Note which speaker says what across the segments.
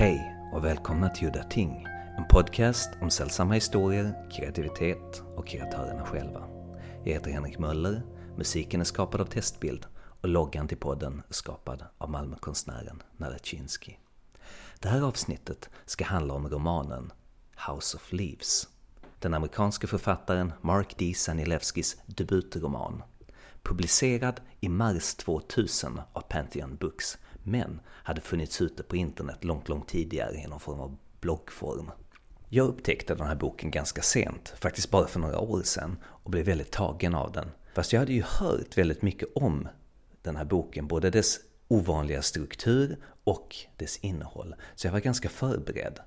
Speaker 1: Hej och välkomna till Udda Ting, en podcast om sällsamma historier, kreativitet och kreatörerna själva. Jag heter Henrik Möller, musiken är skapad av Testbild och loggan till podden är skapad av Malmökonstnären Nalle Det här avsnittet ska handla om romanen House of Leaves. Den amerikanske författaren Mark D. Sanilevskis debutroman. Publicerad i mars 2000 av Pantheon Books men hade funnits ute på internet långt, långt tidigare i någon form av bloggform. Jag upptäckte den här boken ganska sent, faktiskt bara för några år sedan, och blev väldigt tagen av den. Fast jag hade ju hört väldigt mycket om den här boken, både dess ovanliga struktur och dess innehåll, så jag var ganska förberedd.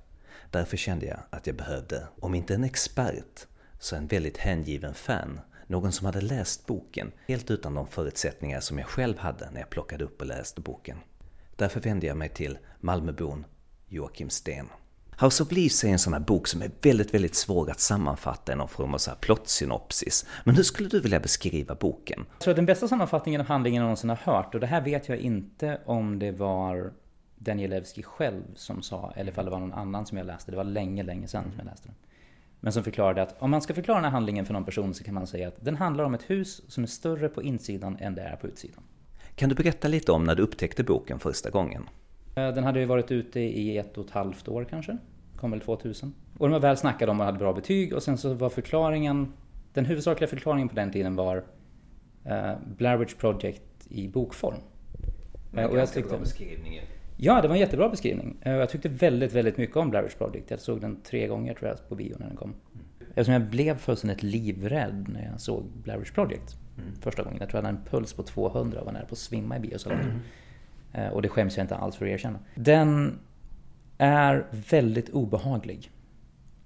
Speaker 1: Därför kände jag att jag behövde, om inte en expert, så en väldigt hängiven fan. Någon som hade läst boken, helt utan de förutsättningar som jag själv hade när jag plockade upp och läste boken. Därför vände jag mig till Malmöbon Joakim Sten. House of Leaves är en sån här bok som är väldigt, väldigt svår att sammanfatta i någon form av så här plottsynopsis. Men hur skulle du vilja beskriva boken?
Speaker 2: Så den bästa sammanfattningen av handlingen jag någonsin har hört, och det här vet jag inte om det var Danielewski själv som sa, eller ifall det var någon annan som jag läste. Det var länge, länge sedan som jag läste den. Men som förklarade att om man ska förklara den här handlingen för någon person så kan man säga att den handlar om ett hus som är större på insidan än det är på utsidan.
Speaker 1: Kan du berätta lite om när du upptäckte boken första gången?
Speaker 2: Eh, den hade ju varit ute i ett och ett halvt år kanske. Kom väl 2000. Och den var väl snackad om och hade bra betyg och sen så var förklaringen Den huvudsakliga förklaringen på den tiden var uh, Blair Witch Project i bokform.
Speaker 1: Men och jag tyckte, bra beskrivning.
Speaker 2: Ja, det var en jättebra beskrivning. Jag tyckte väldigt, väldigt mycket om Blair Witch Project. Jag såg den tre gånger tror jag på bio när den kom. Eftersom jag blev fullständigt livrädd när jag såg Blair Witch Project. Mm. Första gången. Jag tror jag hade en puls på 200 och var nära på att svimma i biosalongen. Mm. Och det skäms jag inte alls för att erkänna. Den är väldigt obehaglig.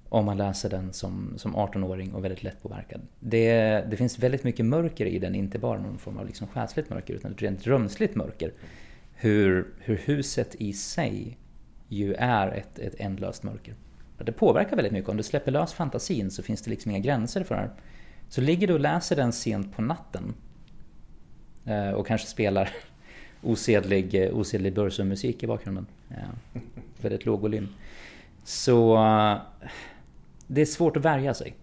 Speaker 2: Om man läser den som, som 18-åring och väldigt lättpåverkad. Det, det finns väldigt mycket mörker i den, inte bara någon form av liksom själsligt mörker utan ett rent rumsligt mörker. Hur, hur huset i sig ju är ett, ett ändlöst mörker. Det påverkar väldigt mycket. Om du släpper lös fantasin så finns det liksom inga gränser för det. Så ligger du och läser den sent på natten eh, och kanske spelar osedlig, eh, osedlig Burzum-musik i bakgrunden. Eh, ja, väldigt låg volym. Så det är svårt att värja sig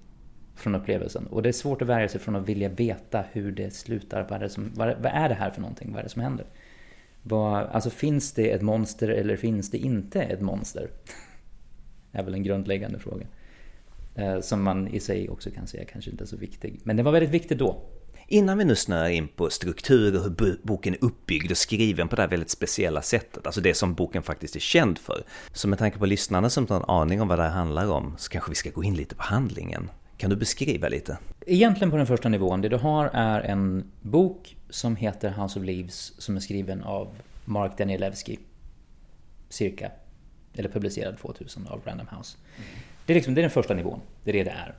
Speaker 2: från upplevelsen. Och det är svårt att värja sig från att vilja veta hur det slutar. Vad är det, som, vad är det här för någonting? Vad är det som händer? Vad, alltså finns det ett monster eller finns det inte ett monster? Är väl en grundläggande fråga. Eh, som man i sig också kan säga kanske inte är så viktig. Men den var väldigt viktig då.
Speaker 1: Innan vi nu snöar in på struktur och hur boken är uppbyggd och skriven på det här väldigt speciella sättet, alltså det som boken faktiskt är känd för. Så med tanke på lyssnarna som inte har en aning om vad det här handlar om, så kanske vi ska gå in lite på handlingen. Kan du beskriva lite?
Speaker 2: Egentligen på den första nivån, det du har är en bok som heter House of Leaves som är skriven av Mark Danielewski. Cirka. Eller publicerad 2000 av Random House. Mm. Det är, liksom, det är den första nivån. Det är det det är.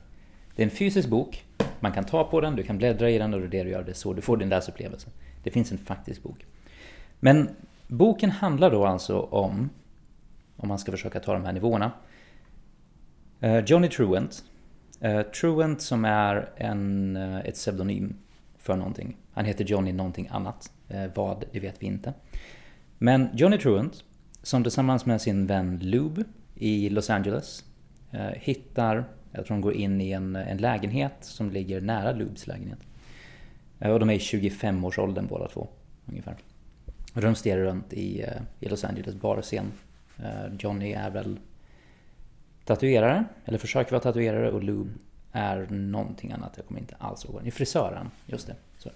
Speaker 2: Det är en fysisk bok. Man kan ta på den, du kan bläddra i den och det är det du gör. Det är så du får din läsupplevelse. Det finns en faktisk bok. Men boken handlar då alltså om, om man ska försöka ta de här nivåerna, eh, Johnny Truant. Eh, Truant som är en, eh, ett pseudonym för någonting. Han heter Johnny någonting annat. vad, det vet vi inte. Men Johnny Truant, som tillsammans med sin vän Lube i Los Angeles Eh, hittar, jag tror de går in i en, en lägenhet som ligger nära Lubes lägenhet. Eh, och de är i 25-årsåldern båda två, ungefär. Rumsterar runt i, eh, i Los Angeles barscen. Eh, Johnny är väl tatuerare, eller försöker vara tatuerare och Lube är någonting annat, jag kommer inte alls ihåg. Frisören, just det. Så.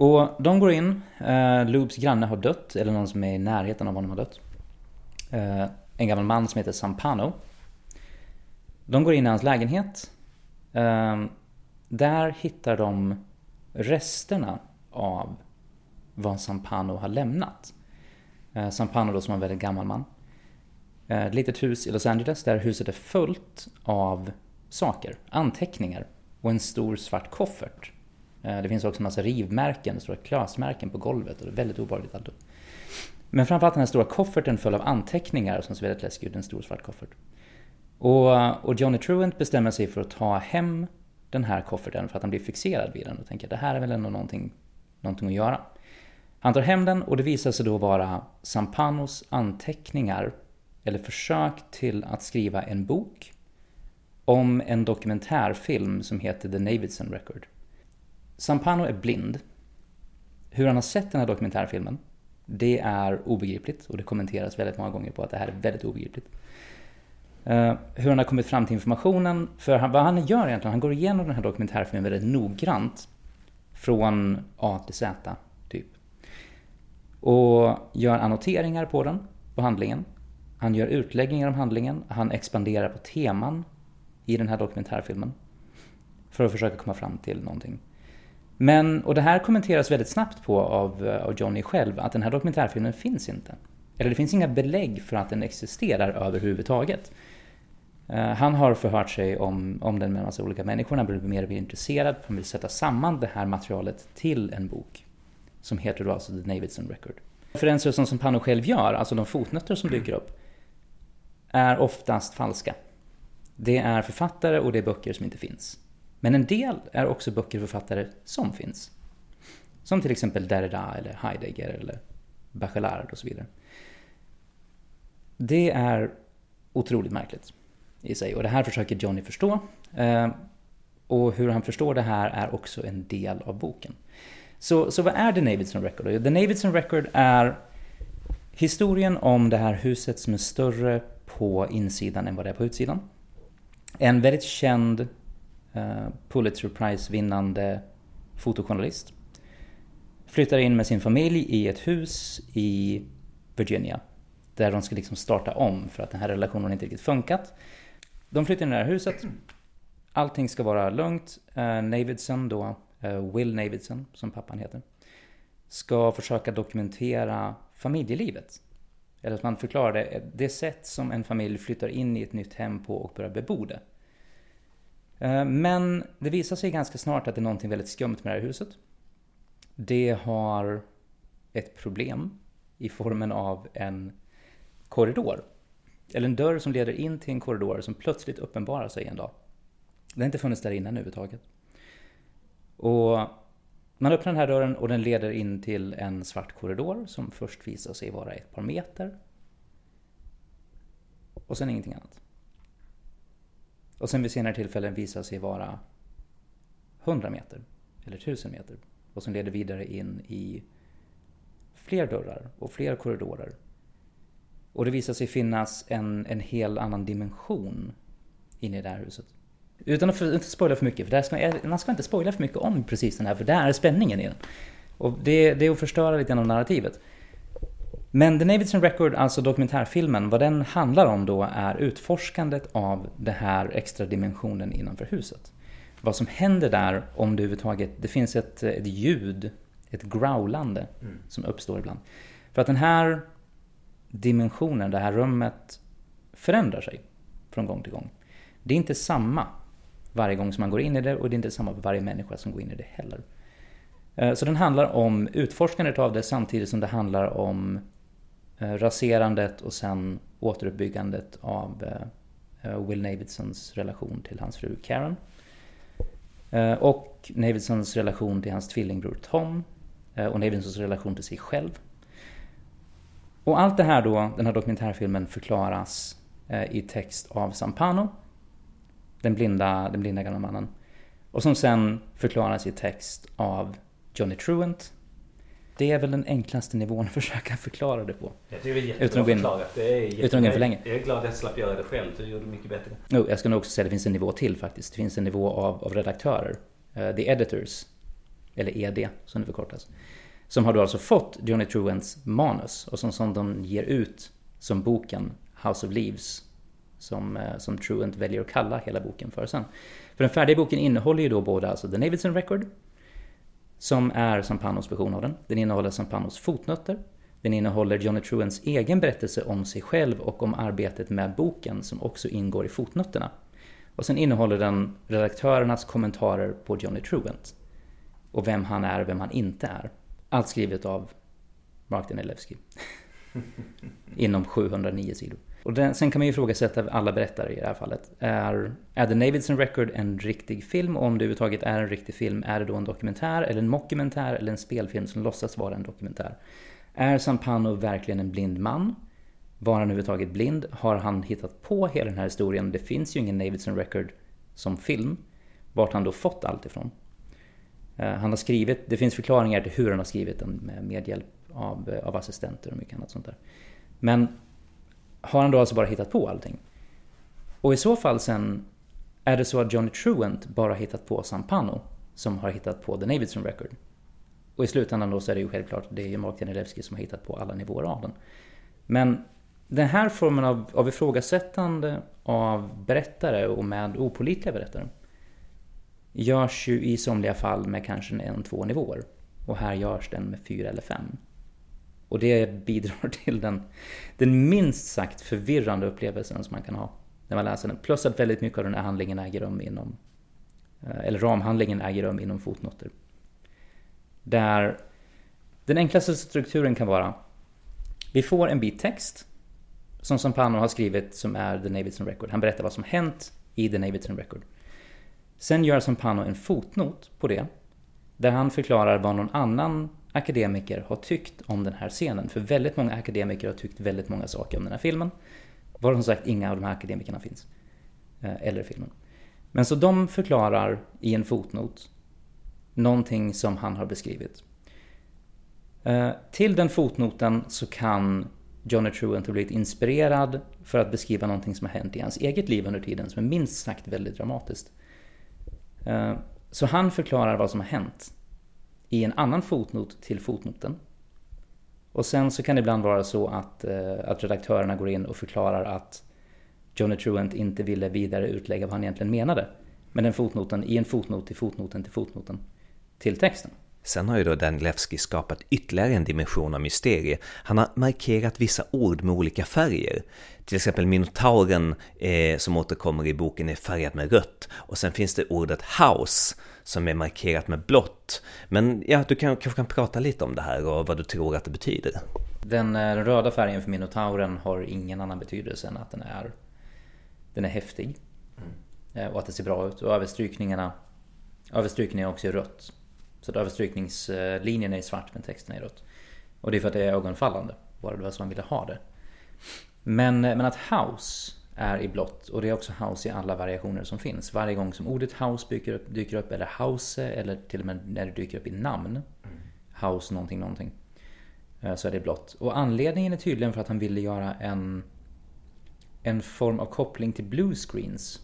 Speaker 2: Och de går in, eh, Loops granne har dött, eller någon som är i närheten av honom har dött. Eh, en gammal man som heter Sampano de går in i hans lägenhet. Eh, där hittar de resterna av vad Sampano har lämnat. Eh, Sampano då som var en väldigt gammal man. Eh, ett litet hus i Los Angeles där huset är fullt av saker, anteckningar och en stor svart koffert. Eh, det finns också en massa rivmärken, stora klösmärken på golvet och det är väldigt obehagligt allt. Men framförallt den här stora kofferten full av anteckningar som ser väldigt läskig ut, en stor svart koffert. Och, och Johnny Truant bestämmer sig för att ta hem den här kofferten för att han blir fixerad vid den och tänker att det här är väl ändå någonting, någonting att göra. Han tar hem den och det visar sig då vara Sampanos anteckningar eller försök till att skriva en bok om en dokumentärfilm som heter The Navidson Record. Sampano är blind. Hur han har sett den här dokumentärfilmen, det är obegripligt och det kommenteras väldigt många gånger på att det här är väldigt obegripligt. Uh, hur han har kommit fram till informationen, för han, vad han gör egentligen, han går igenom den här dokumentärfilmen väldigt noggrant. Från A till Z, typ. Och gör annoteringar på den, på handlingen. Han gör utläggningar om handlingen, han expanderar på teman i den här dokumentärfilmen. För att försöka komma fram till någonting. Men, och det här kommenteras väldigt snabbt på av, eh, av Johnny själv, att den här dokumentärfilmen finns inte. Eller det finns inga belägg för att den existerar överhuvudtaget. Uh, han har förhört sig om, om den med en massa olika människor, han blir mer och mer intresserad, han vill sätta samman det här materialet till en bok. Som heter då alltså The Davidson Record. Referenser som Pano själv gör, alltså de fotnötter som dyker upp, är oftast falska. Det är författare och det är böcker som inte finns. Men en del är också böcker och författare som finns. Som till exempel Derrida eller Heidegger eller Bachelard och så vidare. Det är otroligt märkligt i sig och det här försöker Johnny förstå. Eh, och hur han förstår det här är också en del av boken. Så, så vad är The Navidson Record? The Navidson Record är historien om det här huset som är större på insidan än vad det är på utsidan. En väldigt känd Eh, Pulitzer Prize-vinnande fotojournalist flyttar in med sin familj i ett hus i Virginia. Där de ska liksom starta om för att den här relationen inte riktigt funkat. De flyttar in i det här huset. Allting ska vara lugnt. Eh, Navidson då, eh, Will Navidson som pappan heter, ska försöka dokumentera familjelivet eller att man förklarar det, det sätt som en familj flyttar in i ett nytt hem på och börjar bebo det. Eh, men det visar sig ganska snart att det är någonting väldigt skumt med det här huset. Det har ett problem i formen av en korridor. Eller en dörr som leder in till en korridor som plötsligt uppenbarar sig en dag. Den har inte funnits där innan överhuvudtaget. Och man öppnar den här dörren och den leder in till en svart korridor som först visar sig vara ett par meter. Och sen ingenting annat. Och sen vid senare tillfällen visar sig vara 100 meter eller 1000 meter. Och som leder vidare in i fler dörrar och fler korridorer. Och det visar sig finnas en, en hel annan dimension inne i det här huset. Utan att för, inte spoila för mycket, för där ska, man ska inte spoila för mycket om precis den här, för där är spänningen i den. Och det, det är att förstöra lite grann av narrativet. Men The Navidson Record, alltså dokumentärfilmen, vad den handlar om då är utforskandet av den här extra dimensionen innanför huset. Vad som händer där, om det överhuvudtaget, det finns ett, ett ljud, ett growlande, mm. som uppstår ibland. För att den här dimensionen, det här rummet, förändrar sig från gång till gång. Det är inte samma varje gång som man går in i det och det är inte samma för varje människa som går in i det heller. Eh, så den handlar om utforskandet av det samtidigt som det handlar om Eh, raserandet och sen återuppbyggandet av eh, eh, Will Navidsons relation till hans fru Karen. Och Navidsons relation till hans tvillingbror Tom. Och Navidsons relation till sig själv. Och allt det här då, den här dokumentärfilmen förklaras i text av Sampano den blinda, den blinda gamla mannen. Och som sen förklaras i text av Johnny Truant. Det är väl den enklaste nivån att försöka förklara det på.
Speaker 1: Jag tycker det är jättebra förklarat. Det är
Speaker 2: jättebra. utan att gå för länge.
Speaker 1: Jag är glad att jag slapp göra det själv. Du gjorde mycket bättre.
Speaker 2: No, jag ska nog också säga att det finns en nivå till faktiskt. Det finns en nivå av, av redaktörer. Uh, the Editors. Eller ED som det förkortas. Som har då alltså fått Johnny Truants manus och som, som de ger ut som boken House of Leaves som, eh, som Truant väljer att kalla hela boken för sen. För den färdiga boken innehåller ju då både alltså The Navidson Record, som är Sampanos version av den. Den innehåller Sampanos fotnötter. Den innehåller Johnny Truens egen berättelse om sig själv och om arbetet med boken som också ingår i fotnötterna. Och sen innehåller den redaktörernas kommentarer på Johnny Truent Och vem han är och vem han inte är. Allt skrivet av Mark Danilewski. Inom 709 sidor. Och den, sen kan man ju ifrågasätta alla berättare i det här fallet. Är, är The Navidson Record en riktig film? Och om det överhuvudtaget är en riktig film, är det då en dokumentär, eller en mockumentär, eller en spelfilm som låtsas vara en dokumentär? Är Sampano verkligen en blind man? Var han överhuvudtaget blind? Har han hittat på hela den här historien? Det finns ju ingen Davidson Record som film. Vart han då fått allt ifrån? Eh, han har skrivit, det finns förklaringar till hur han har skrivit den med, med hjälp av, eh, av assistenter och mycket annat sånt där. Men har han då alltså bara hittat på allting? Och i så fall sen, är det så att Johnny Truant bara hittat på Sampano som har hittat på The Navidson Record? Och i slutändan då så är det ju självklart, det är ju Mark Janilewski som har hittat på alla nivåer av den. Men den här formen av, av ifrågasättande av berättare och med opolitliga berättare görs ju i somliga fall med kanske en, två nivåer. Och här görs den med fyra eller fem. Och det bidrar till den, den minst sagt förvirrande upplevelsen som man kan ha när man läser den. Plus att väldigt mycket av den här handlingen äger rum inom, eh, eller ramhandlingen äger rum inom fotnoter. Där den enklaste strukturen kan vara, vi får en bit text som Sampano har skrivit som är The Navidson Record. Han berättar vad som hänt i The Navidson Record. Sen gör Sampano en fotnot på det, där han förklarar vad någon annan akademiker har tyckt om den här scenen. För väldigt många akademiker har tyckt väldigt många saker om den här filmen. Var som sagt inga av de här akademikerna finns. Eh, Eller filmen. Men så de förklarar i en fotnot någonting som han har beskrivit. Eh, till den fotnoten så kan Johnny Truant ha blivit inspirerad för att beskriva någonting som har hänt i hans eget liv under tiden som är minst sagt väldigt dramatiskt. Eh, så han förklarar vad som har hänt i en annan fotnot till fotnoten. Och sen så kan det ibland vara så att, eh, att redaktörerna går in och förklarar att Johnny Truant inte ville vidare utlägga vad han egentligen menade. Men den fotnoten i en fotnot till fotnoten till fotnoten till texten.
Speaker 1: Sen har ju då Danilewski skapat ytterligare en dimension av mysterie. Han har markerat vissa ord med olika färger. Till exempel minotauren eh, som återkommer i boken är färgad med rött. Och sen finns det ordet house som är markerat med blått. Men ja, du kan, kanske kan prata lite om det här och vad du tror att det betyder.
Speaker 2: Den, eh, den röda färgen för minotauren har ingen annan betydelse än att den är, den är häftig. Mm. Och att det ser bra ut. Och överstrykningarna, överstrykningen är också i rött. Så att överstrykningslinjen är svart men texten är rött. Och det är för att det är ögonfallande. Bara det var så han ville ha det. Men, men att house är i blått och det är också house i alla variationer som finns. Varje gång som ordet house dyker upp, dyker upp eller house eller till och med när det dyker upp i namn. House någonting någonting. Eh, så är det blått. Och anledningen är tydligen för att han ville göra en en form av koppling till bluescreens.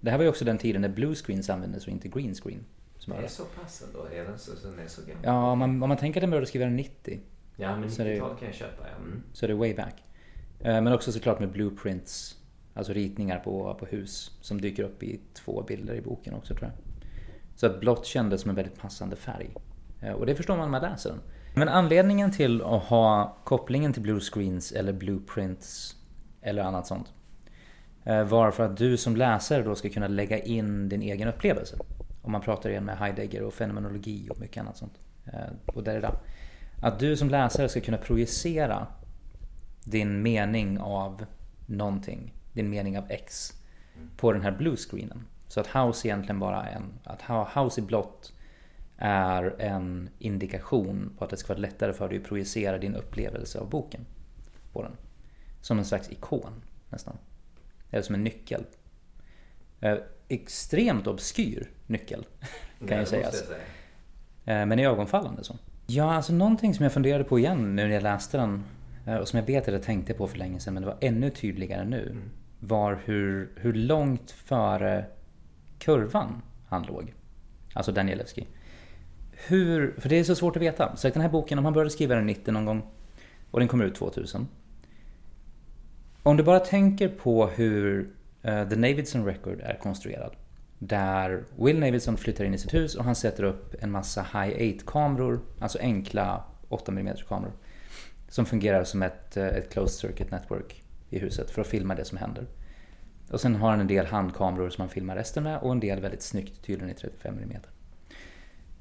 Speaker 2: Det här var ju också den tiden när bluescreens användes och inte greenscreen.
Speaker 1: Som det är så pass ändå? Är den så, den är så gammal?
Speaker 2: Ja, om man, om man tänker att den började skriva 90.
Speaker 1: Ja, men 90-talet kan jag köpa, ja. Mm.
Speaker 2: Så är det way back. Eh, men också såklart med blueprints. Alltså ritningar på, på hus. Som dyker upp i två bilder i boken också tror jag. Så att blått kändes som en väldigt passande färg. Eh, och det förstår man när man läser den. Men anledningen till att ha kopplingen till blue screens eller blueprints eller annat sånt eh, var för att du som läsare då ska kunna lägga in din egen upplevelse. Om man pratar igen med Heidegger och fenomenologi och mycket annat sånt. Eh, och där är det. Att du som läsare ska kunna projicera din mening av någonting, din mening av X, på den här bluescreenen. Så att house egentligen bara är en, att house i blått är en indikation på att det ska vara lättare för dig att projicera din upplevelse av boken på den. Som en slags ikon nästan. Eller som en nyckel. Eh, extremt obskyr nyckel kan ju sägas. Säga. Eh, men ögonfallande så. Ja, alltså någonting som jag funderade på igen nu när jag läste den eh, och som jag vet att jag tänkte på för länge sedan men det var ännu tydligare nu. Mm. Var hur, hur långt före kurvan han låg. Alltså Danielewski. Hur, för det är så svårt att veta. Så den här boken, om han började skriva den 90 någon gång och den kommer ut 2000. Om du bara tänker på hur Eh, The Navidson Record är konstruerad. Där Will Navidson flyttar in i sitt hus och han sätter upp en massa high 8-kameror, alltså enkla 8 mm kameror. Som fungerar som ett, eh, ett closed circuit network i huset för att filma det som händer. Och sen har han en del handkameror som han filmar resten med och en del väldigt snyggt, tydligen i 35 mm.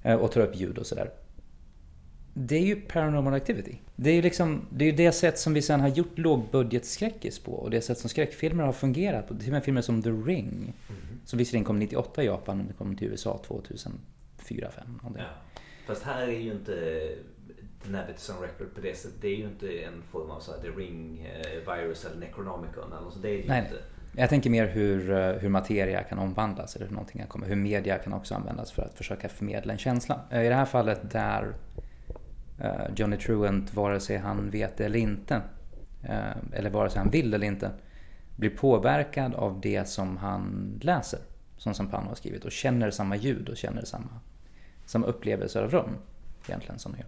Speaker 2: Eh, och tar upp ljud och sådär. Det är ju paranormal activity. Det är ju liksom, det är det sätt som vi sen har gjort lågbudgetskräckis på och det sätt som skräckfilmer har fungerat på. Till och med filmer som The Ring. Mm. Som visserligen kom 98 i Japan men det kom till USA 2004 2005
Speaker 1: Ja. Fast här är ju inte Naviton Record på det sättet. Det är ju inte en form av så här, The Ring, eh, Virus eller Necronomicon. Eller så. Det är ju
Speaker 2: Nej,
Speaker 1: inte.
Speaker 2: Jag tänker mer hur, eh, hur materia kan omvandlas eller hur någonting kan komma. Hur media kan också användas för att försöka förmedla en känsla. Eh, I det här fallet där Eh, Johnny Truant, vare sig han vet det eller inte, eh, eller vare sig han vill eller inte, blir påverkad av det som han läser, som Sampano har skrivit, och känner samma ljud och känner samma, samma upplevelser av rum, egentligen, som det.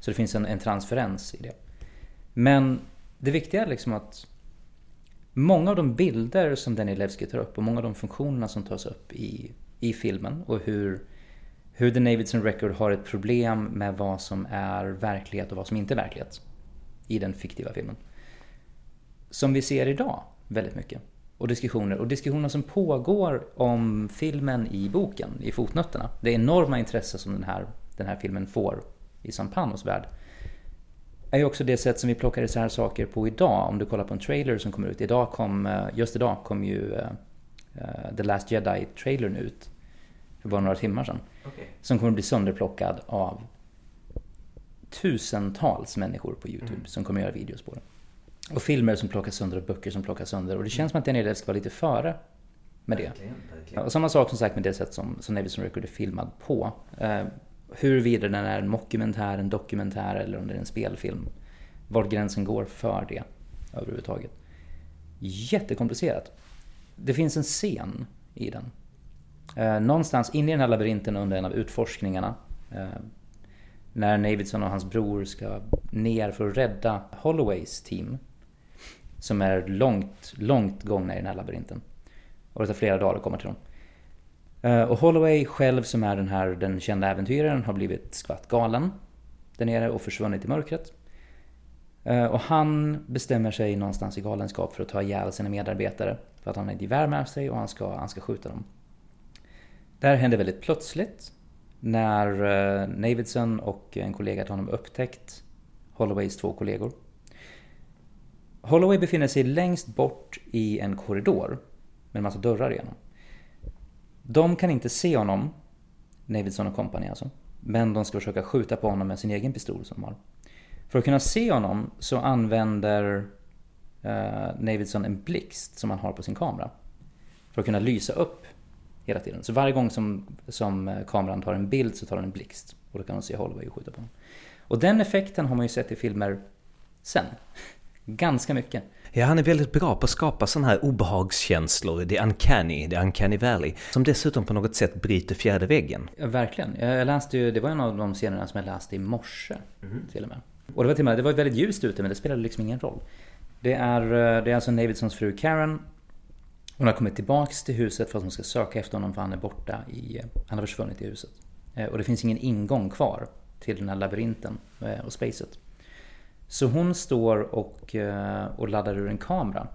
Speaker 2: Så det finns en, en transferens i det. Men det viktiga är liksom att många av de bilder som Daniel Levski tar upp och många av de funktionerna som tas upp i, i filmen och hur, hur The Davidson Record har ett problem med vad som är verklighet och vad som inte är verklighet i den fiktiva filmen. Som vi ser idag väldigt mycket. Och diskussioner. Och diskussioner som pågår om filmen i boken, i fotnötterna. Det enorma intresse som den här, den här filmen får i Sampanos värld är ju också det sätt som vi plockar isär saker på idag. Om du kollar på en trailer som kommer ut. Idag kom, eh, just idag kom ju uh, The Last Jedi-trailern ut. För bara några timmar sedan.
Speaker 1: Okay.
Speaker 2: Som kommer bli sönderplockad av tusentals människor på YouTube mm. som kommer göra videos på det. Och filmer som plockas sönder och böcker som plockas sönder. Och det känns som att Daniel ska vara lite före med det.
Speaker 1: Verkligen, verkligen.
Speaker 2: Och samma sak som sagt med det sätt som, som Navidson Record är filmad på. Uh, huruvida den är en mockumentär, en dokumentär eller om det är en spelfilm. Var gränsen går för det överhuvudtaget. Jättekomplicerat. Det finns en scen i den. Eh, någonstans inne i den här labyrinten under en av utforskningarna. Eh, när Navidson och hans bror ska ner för att rädda Holloways team. Som är långt, långt gångna i den här labyrinten. Och det tar flera dagar att komma till dem. Eh, och Holloway själv som är den här den kända äventyraren har blivit skvatt galen där nere och försvunnit i mörkret. Eh, och han bestämmer sig någonstans i galenskap för att ta ihjäl sina medarbetare. För att han har ett gevär med sig och han ska, han ska skjuta dem. Det här händer väldigt plötsligt. När eh, Navidson och en kollega till honom upptäckt Holloways två kollegor. Holloway befinner sig längst bort i en korridor med en massa dörrar igenom. De kan inte se honom, Navidson och kompani alltså. Men de ska försöka skjuta på honom med sin egen pistol som de har. För att kunna se honom så använder eh, uh, Navidson en blixt som han har på sin kamera. För att kunna lysa upp hela tiden. Så varje gång som, som eh, kameran tar en bild så tar den en blixt. Och då kan de se Holloway och skjuta på honom. Och den effekten har man ju sett i filmer sen. Ganska mycket.
Speaker 1: Ja, han är väldigt bra på att skapa sådana här obehagskänslor, det uncanny, det uncanny valley, som dessutom på något sätt bryter fjärde väggen.
Speaker 2: Ja, verkligen. Jag läste ju, det var en av de scenerna som jag läste i morse, mm. till och med. Och det var till och med, det var väldigt ljust ute, men det spelade liksom ingen roll. Det är, eh, det är alltså Davidsons fru Karen. Hon har kommit tillbaks till huset för att hon ska söka efter honom för han är borta i, han har försvunnit i huset. Eh, och det finns ingen ingång kvar till den här labyrinten eh, och spacet. Så hon står och, eh, och laddar ur en kamera.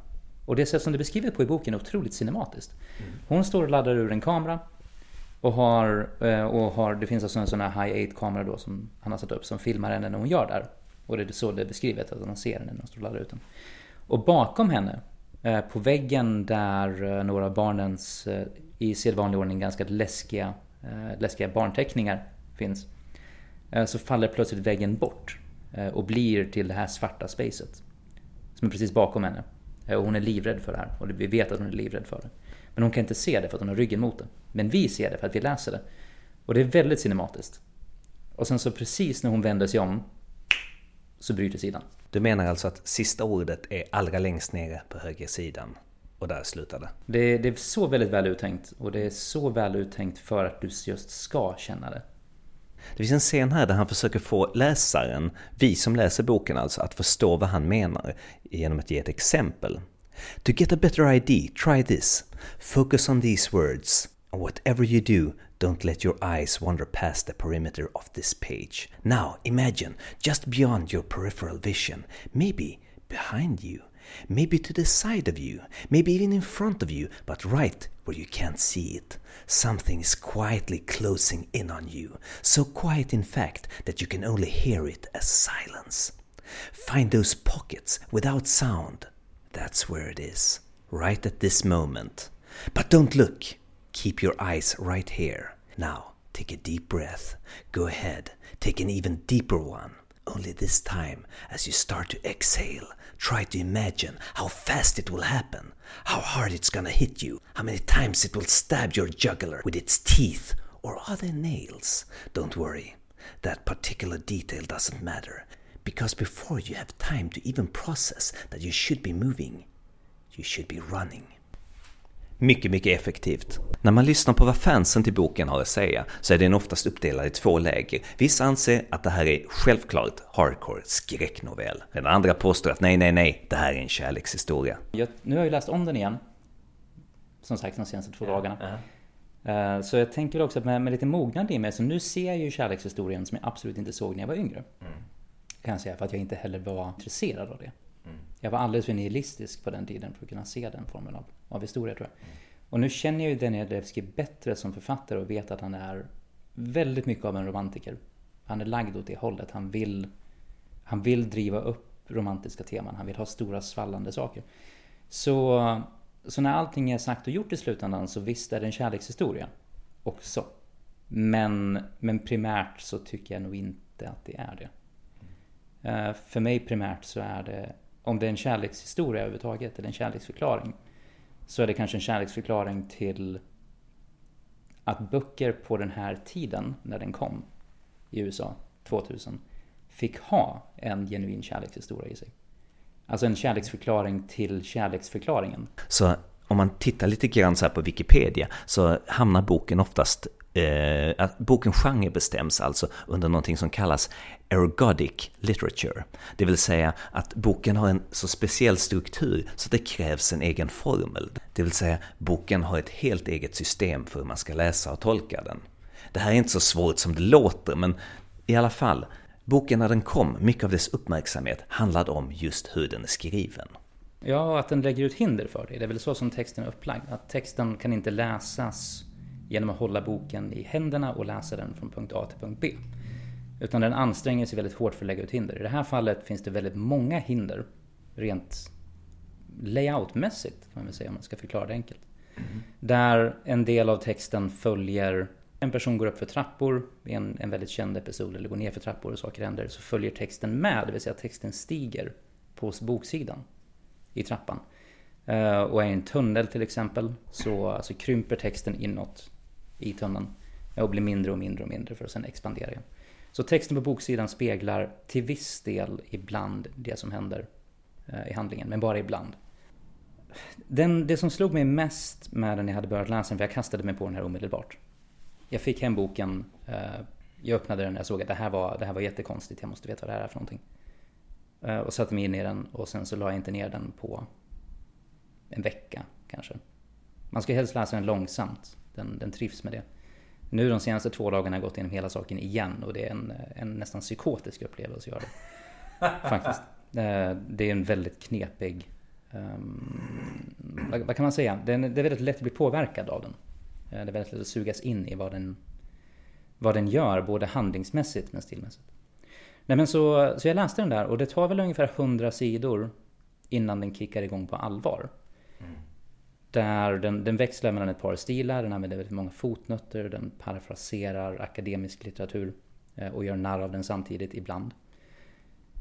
Speaker 2: Och det sätt som det är beskrivet på i boken är otroligt cinematiskt. Mm. Hon står och laddar ur en kamera. Och har, och har det finns alltså en sån här high 8 kamera då som han har satt upp som filmar henne när hon gör det Och det är så det är beskrivet, att man ser henne när hon står och laddar ut den. Och bakom henne, Eh, på väggen där eh, några av barnens eh, i sedvanlig ordning ganska läskiga, läskiga barnteckningar finns. Så faller plötsligt väggen bort. Och blir till det här svarta spacet. Som är precis bakom henne. Och hon är livrädd för det här. Och vi vet att hon är livrädd för det. Men hon kan inte se det för att hon har ryggen mot det. Men vi ser det för att vi läser det. Och det är väldigt cinematiskt. Och sen så precis när hon vänder sig om så bryter sidan.
Speaker 1: Du menar alltså att sista ordet är allra längst nere på höger sidan och där slutar det?
Speaker 2: Det, det är så väldigt väl uttänkt och det är så väl uttänkt för att du just ska känna det.
Speaker 1: Det finns en scen här där han försöker få läsaren, vi som läser boken alltså, att förstå vad han menar genom att ge ett exempel. To get a better idea, try this. Focus on these words. And whatever you do, don't let your eyes wander past the perimeter of this page. Now, imagine, just beyond your peripheral vision, maybe behind you, maybe to the side of you, maybe even in front of you, but right where you can't see it. Something is quietly closing in on you, so quiet in fact that you can only hear it as silence. Find those pockets without sound. That's where it is, right at this moment. But don't look. Keep your eyes right here. Now, take a deep breath. Go ahead, take an even deeper one. Only this time, as you start to exhale, try to imagine how fast it will happen, how hard it's gonna hit you, how many times it will stab your jugular with its teeth or other nails. Don't worry, that particular detail doesn't matter, because before you have time to even process that you should be moving, you should be running. Mycket, mycket effektivt. När man lyssnar på vad fansen till boken har att säga så är den oftast uppdelad i två läger. Vissa anser att det här är självklart hardcore skräcknovell. Den andra påstår att nej, nej, nej, det här är en kärlekshistoria.
Speaker 2: Jag, nu har jag läst om den igen. Som sagt de senaste två dagarna. Uh, så jag tänker också att med, med lite mognad i mig, så nu ser jag ju kärlekshistorien som jag absolut inte såg när jag var yngre. Mm. Kan jag säga, för att jag inte heller var intresserad av det. Jag var alldeles för nihilistisk på den tiden för att kunna se den formen av, av historia tror jag. Och nu känner jag ju Denijadevskij bättre som författare och vet att han är väldigt mycket av en romantiker. Han är lagd åt det hållet. Han vill, han vill driva upp romantiska teman. Han vill ha stora svallande saker. Så, så när allting är sagt och gjort i slutändan så visst är det en kärlekshistoria också. Men, men primärt så tycker jag nog inte att det är det. Eh, för mig primärt så är det, om det är en kärlekshistoria överhuvudtaget, eller en kärleksförklaring, så är det kanske en kärleksförklaring till att böcker på den här tiden, när den kom i USA, 2000, fick ha en genuin kärlekshistoria i sig. Alltså en kärleksförklaring till kärleksförklaringen.
Speaker 1: Så om man tittar lite grann så här på Wikipedia så hamnar boken oftast eh, att boken genre bestäms alltså under någonting som kallas ergodic literature. Det vill säga att boken har en så speciell struktur så att det krävs en egen formel. Det vill säga boken har ett helt eget system för hur man ska läsa och tolka den. Det här är inte så svårt som det låter men i alla fall, boken när den kom, mycket av dess uppmärksamhet handlade om just hur den är skriven.
Speaker 2: Ja, att den lägger ut hinder för det. Det är väl så som texten är upplagd. Att texten kan inte läsas genom att hålla boken i händerna och läsa den från punkt A till punkt B. Utan den anstränger sig väldigt hårt för att lägga ut hinder. I det här fallet finns det väldigt många hinder rent layoutmässigt kan man säga om man ska förklara det enkelt. Mm. Där en del av texten följer en person går upp för trappor i en, en väldigt känd episod eller går ner för trappor och saker händer så följer texten med, det vill säga texten stiger på boksidan i trappan. Uh, och är i en tunnel till exempel så alltså, krymper texten inåt i tunneln och blir mindre och mindre och mindre för att sen expandera igen. Så texten på boksidan speglar till viss del ibland det som händer eh, i handlingen, men bara ibland. Den, det som slog mig mest med den jag hade börjat läsa den, för jag kastade mig på den här omedelbart. Jag fick hem boken, eh, jag öppnade den och jag såg att det här, var, det här var jättekonstigt, jag måste veta vad det här är för någonting. Eh, och satte mig in i den och sen så la jag inte ner den på en vecka kanske. Man ska helst läsa den långsamt. Den, den trivs med det. Nu de senaste två dagarna har jag gått igenom hela saken igen och det är en, en nästan psykotisk upplevelse att göra det. Faktiskt. Eh, det är en väldigt knepig... Um, vad, vad, kan man säga? Det är, det är väldigt lätt att bli påverkad av den. Eh, det är väldigt lätt att sugas in i vad den, vad den gör, både handlingsmässigt men stilmässigt. Nej men så, så jag läste den där och det tar väl ungefär 100 sidor innan den kickar igång på allvar. Där den, den växlar mellan ett par stilar, den använder väldigt många fotnötter, den parafraserar akademisk litteratur eh, och gör narr av den samtidigt ibland.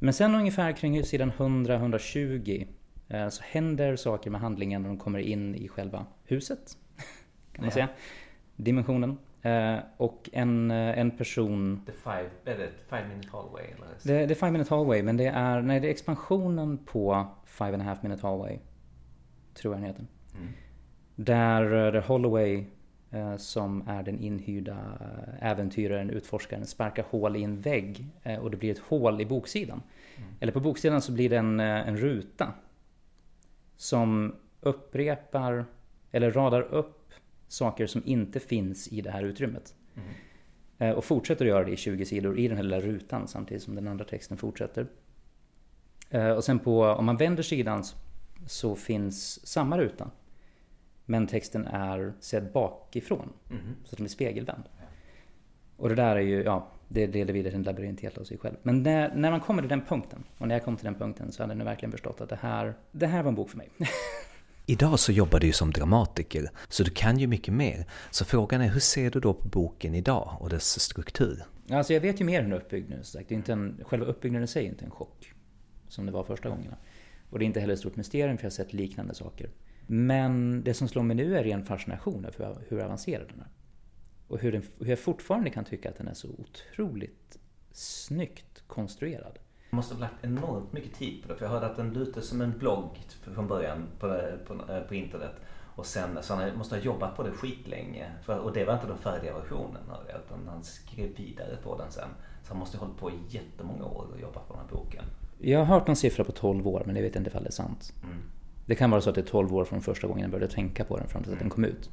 Speaker 2: Men sen ungefär kring sidan 100-120 eh, så händer saker med handlingen när de kommer in i själva huset. Kan man säga. Dimensionen. Eh, och en, en person...
Speaker 1: The five, det five minute hallway? Eller?
Speaker 2: Det, det är five minute hallway men det är, nej, det är expansionen på five and a half minute hallway. Tror jag den heter. Mm. Där, där Holloway eh, som är den inhyrda eh, äventyraren, utforskaren, sparkar hål i en vägg eh, och det blir ett hål i boksidan. Mm. Eller på boksidan så blir det en, en ruta som upprepar eller radar upp saker som inte finns i det här utrymmet. Mm. Och fortsätter att göra det i 20 sidor i den här lilla rutan samtidigt som den andra texten fortsätter. Och sen på, om man vänder sidan så finns samma ruta men texten är sedd bakifrån. Mm. Så den är spegelvänd. Och det där är ju, ja, det leder vidare till en labyrint helt av sig själv. Men när, när man kommer till den punkten, och när jag kom till den punkten så hade jag nu verkligen förstått att det här, det här var en bok för mig.
Speaker 1: Idag så jobbar du ju som dramatiker, så du kan ju mycket mer. Så frågan är, hur ser du då på boken idag och dess struktur?
Speaker 2: Alltså jag vet ju mer hur den är uppbyggd nu. Så. Det är inte en, själva uppbyggnaden i sig är inte en chock. Som det var första gångerna. Och det är inte heller ett stort mysterium för jag har sett liknande saker. Men det som slår mig nu är ren fascination över hur avancerad den är. Och hur, den, hur jag fortfarande kan tycka att den är så otroligt snyggt konstruerad.
Speaker 1: Du måste ha lagt enormt mycket tid på det. För jag hörde att den lutar som en blogg från början på, på, på internet. Och sen så han måste ha jobbat på det skitlänge. För, och det var inte den färdiga versionen. Utan han skrev vidare på den sen. Så han måste ha hållit på i jättemånga år och jobbat på den här boken.
Speaker 2: Jag har hört någon siffra på 12 år men jag vet inte ifall det är sant. Mm. Det kan vara så att det är 12 år från första gången jag började tänka på den fram till att den kom ut.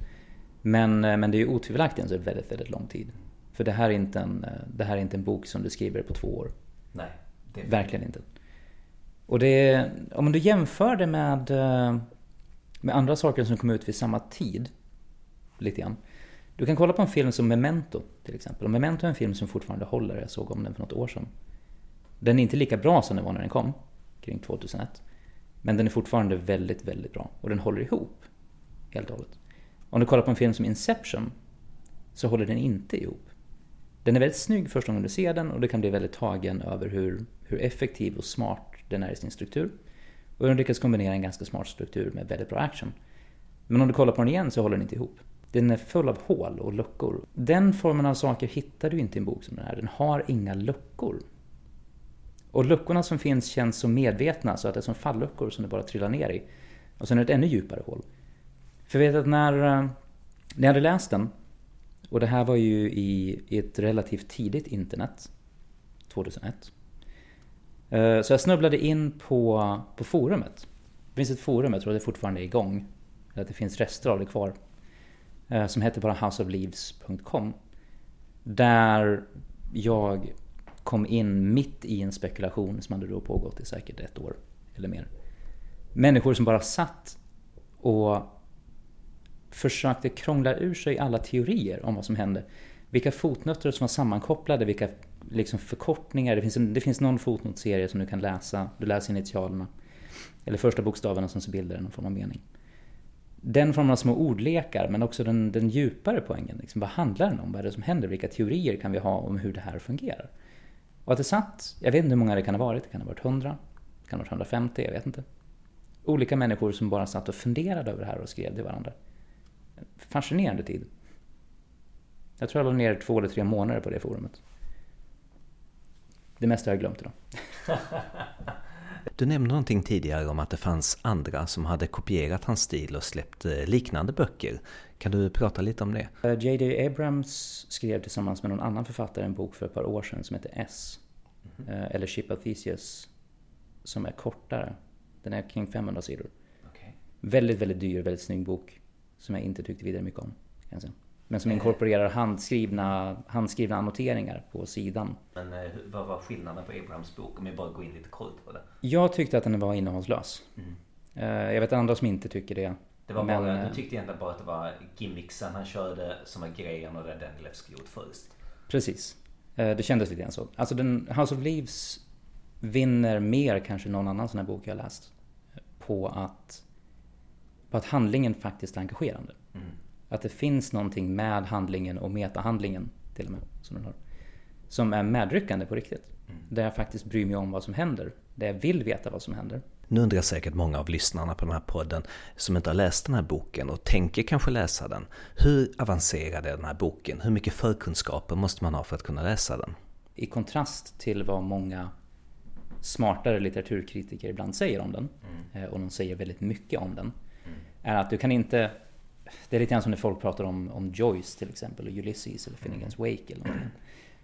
Speaker 2: Men, eh, men det är ju otvivelaktigt en väldigt, väldigt lång tid. För det här, är inte en, eh, det här är inte en bok som du skriver på två år.
Speaker 1: Nej.
Speaker 2: Verkligen inte. Och det, om du jämför det med, eh, med andra saker som kom ut vid samma tid. Lite grann. Du kan kolla på en film som Memento till exempel. Och Memento är en film som fortfarande håller. Jag såg om den för något år sedan. Den är inte lika bra som den var när den kom. Kring 2001. Men den är fortfarande väldigt, väldigt bra. Och den håller ihop. Helt och hållet. Om du kollar på en film som Inception. Så håller den inte ihop. Den är väldigt snygg första gången du ser den och du kan bli väldigt tagen över hur, hur effektiv och smart den är i sin struktur. Och den lyckas kombinera en ganska smart struktur med väldigt bra action. Men om du kollar på den igen så håller den inte ihop. Den är full av hål och luckor. Den formen av saker hittar du inte i en bok som den här. Den har inga luckor. Och luckorna som finns känns så medvetna så att det är som falluckor som du bara trillar ner i. Och sen är det ett ännu djupare hål. För jag vet att när, eh, när jag hade läst den, och det här var ju i, i ett relativt tidigt internet, 2001. Eh, så jag snubblade in på, på forumet. Det finns ett forum, jag tror att det fortfarande är igång. Att det finns rester av det kvar. Eh, som heter bara houseofleaves.com. Där jag kom in mitt i en spekulation som hade då pågått i säkert ett år eller mer. Människor som bara satt och försökte krångla ur sig alla teorier om vad som hände. Vilka fotnoter som var sammankopplade, vilka liksom förkortningar. Det finns, en, det finns någon fotnotserie som du kan läsa. Du läser initialerna. Eller första bokstäverna som så bildar någon form av mening. Den formen av små ordlekar, men också den, den djupare poängen. Liksom, vad handlar den om? Vad är det som händer? Vilka teorier kan vi ha om hur det här fungerar? Och att det satt, jag vet inte hur många det kan ha varit, det kan ha varit 100, det kan ha varit 150, jag vet inte. Olika människor som bara satt och funderade över det här och skrev till varandra. Fascinerande tid. Jag tror jag la ner två eller tre månader på det forumet. Det mesta har jag glömt idag.
Speaker 1: Du nämnde någonting tidigare om att det fanns andra som hade kopierat hans stil och släppt eh, liknande böcker. Kan du prata lite om det?
Speaker 2: Eh, J.D. Abrams skrev tillsammans med någon annan författare en bok för ett par år sedan som heter S. Mm. Eller Ship of Theseus. Som är kortare. Den är kring 500 sidor. Okay. Väldigt, väldigt dyr, väldigt snygg bok. Som jag inte tyckte vidare mycket om. Kan jag säga. Men som inkorporerar handskrivna, handskrivna annoteringar på sidan.
Speaker 1: Men eh, vad var skillnaden på Abrams bok? Om vi bara går in lite kort på det.
Speaker 2: Jag tyckte att den var innehållslös. Mm. Eh, jag vet andra som inte tycker det.
Speaker 1: Det var men, bara, du eh, tyckte egentligen bara att det var gimmicksen han körde som var grejen och det Danilevski gjort först.
Speaker 2: Precis. Det kändes lite grann så. Alltså den, House of Leaves vinner mer kanske någon annan sån här bok jag läst. På att, på att handlingen faktiskt är engagerande. Mm. Att det finns någonting med handlingen och metahandlingen till och med. Som, den har, som är medryckande på riktigt. Mm. Där jag faktiskt bryr mig om vad som händer. Där jag vill veta vad som händer.
Speaker 1: Nu undrar säkert många av lyssnarna på den här podden som inte har läst den här boken och tänker kanske läsa den. Hur avancerad är den här boken? Hur mycket förkunskaper måste man ha för att kunna läsa den?
Speaker 2: I kontrast till vad många smartare litteraturkritiker ibland säger om den, mm. Eh, och de säger väldigt mycket om den, mm. är att du kan inte det är lite grann som när folk pratar om, om Joyce till exempel, och Ulysses eller Finnegans Wake eller någonting.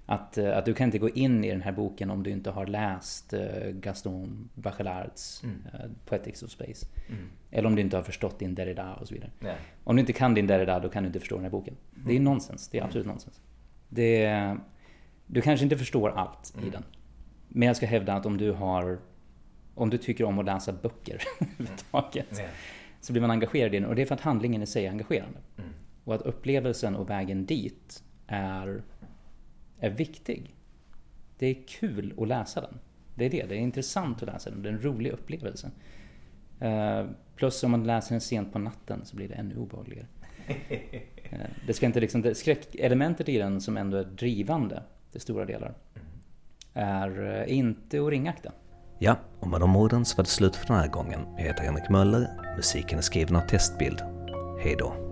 Speaker 2: Att, eh, att du kan inte gå in i den här boken om du inte har läst uh, Gaston Bachelards mm. uh, Poetics of Space. Mm. Eller om du inte har förstått din Derrida och så vidare. Yeah. Om du inte kan din Derrida då kan du inte förstå den här boken. Mm. Det är nonsens. Det är absolut nonsens. Det, du kanske inte förstår allt i mm. den. Men jag ska hävda att om du har om du tycker om att läsa böcker överhuvudtaget. Så blir man engagerad i den och det är för att handlingen i sig är engagerande. Mm. Och att upplevelsen och vägen dit är, är viktig. Det är kul att läsa den. Det är det, det är intressant att läsa den, det är en rolig upplevelse. Uh, plus om man läser den sent på natten så blir det ännu obehagligare. Uh, det ska inte liksom, det skräckelementet i den som ändå är drivande, till stora delar, är eh, inte att ringakta.
Speaker 1: Ja, och med de orden så var det slut för den här gången. Jag heter Henrik Möller, musiken är skriven av Testbild. Hej då.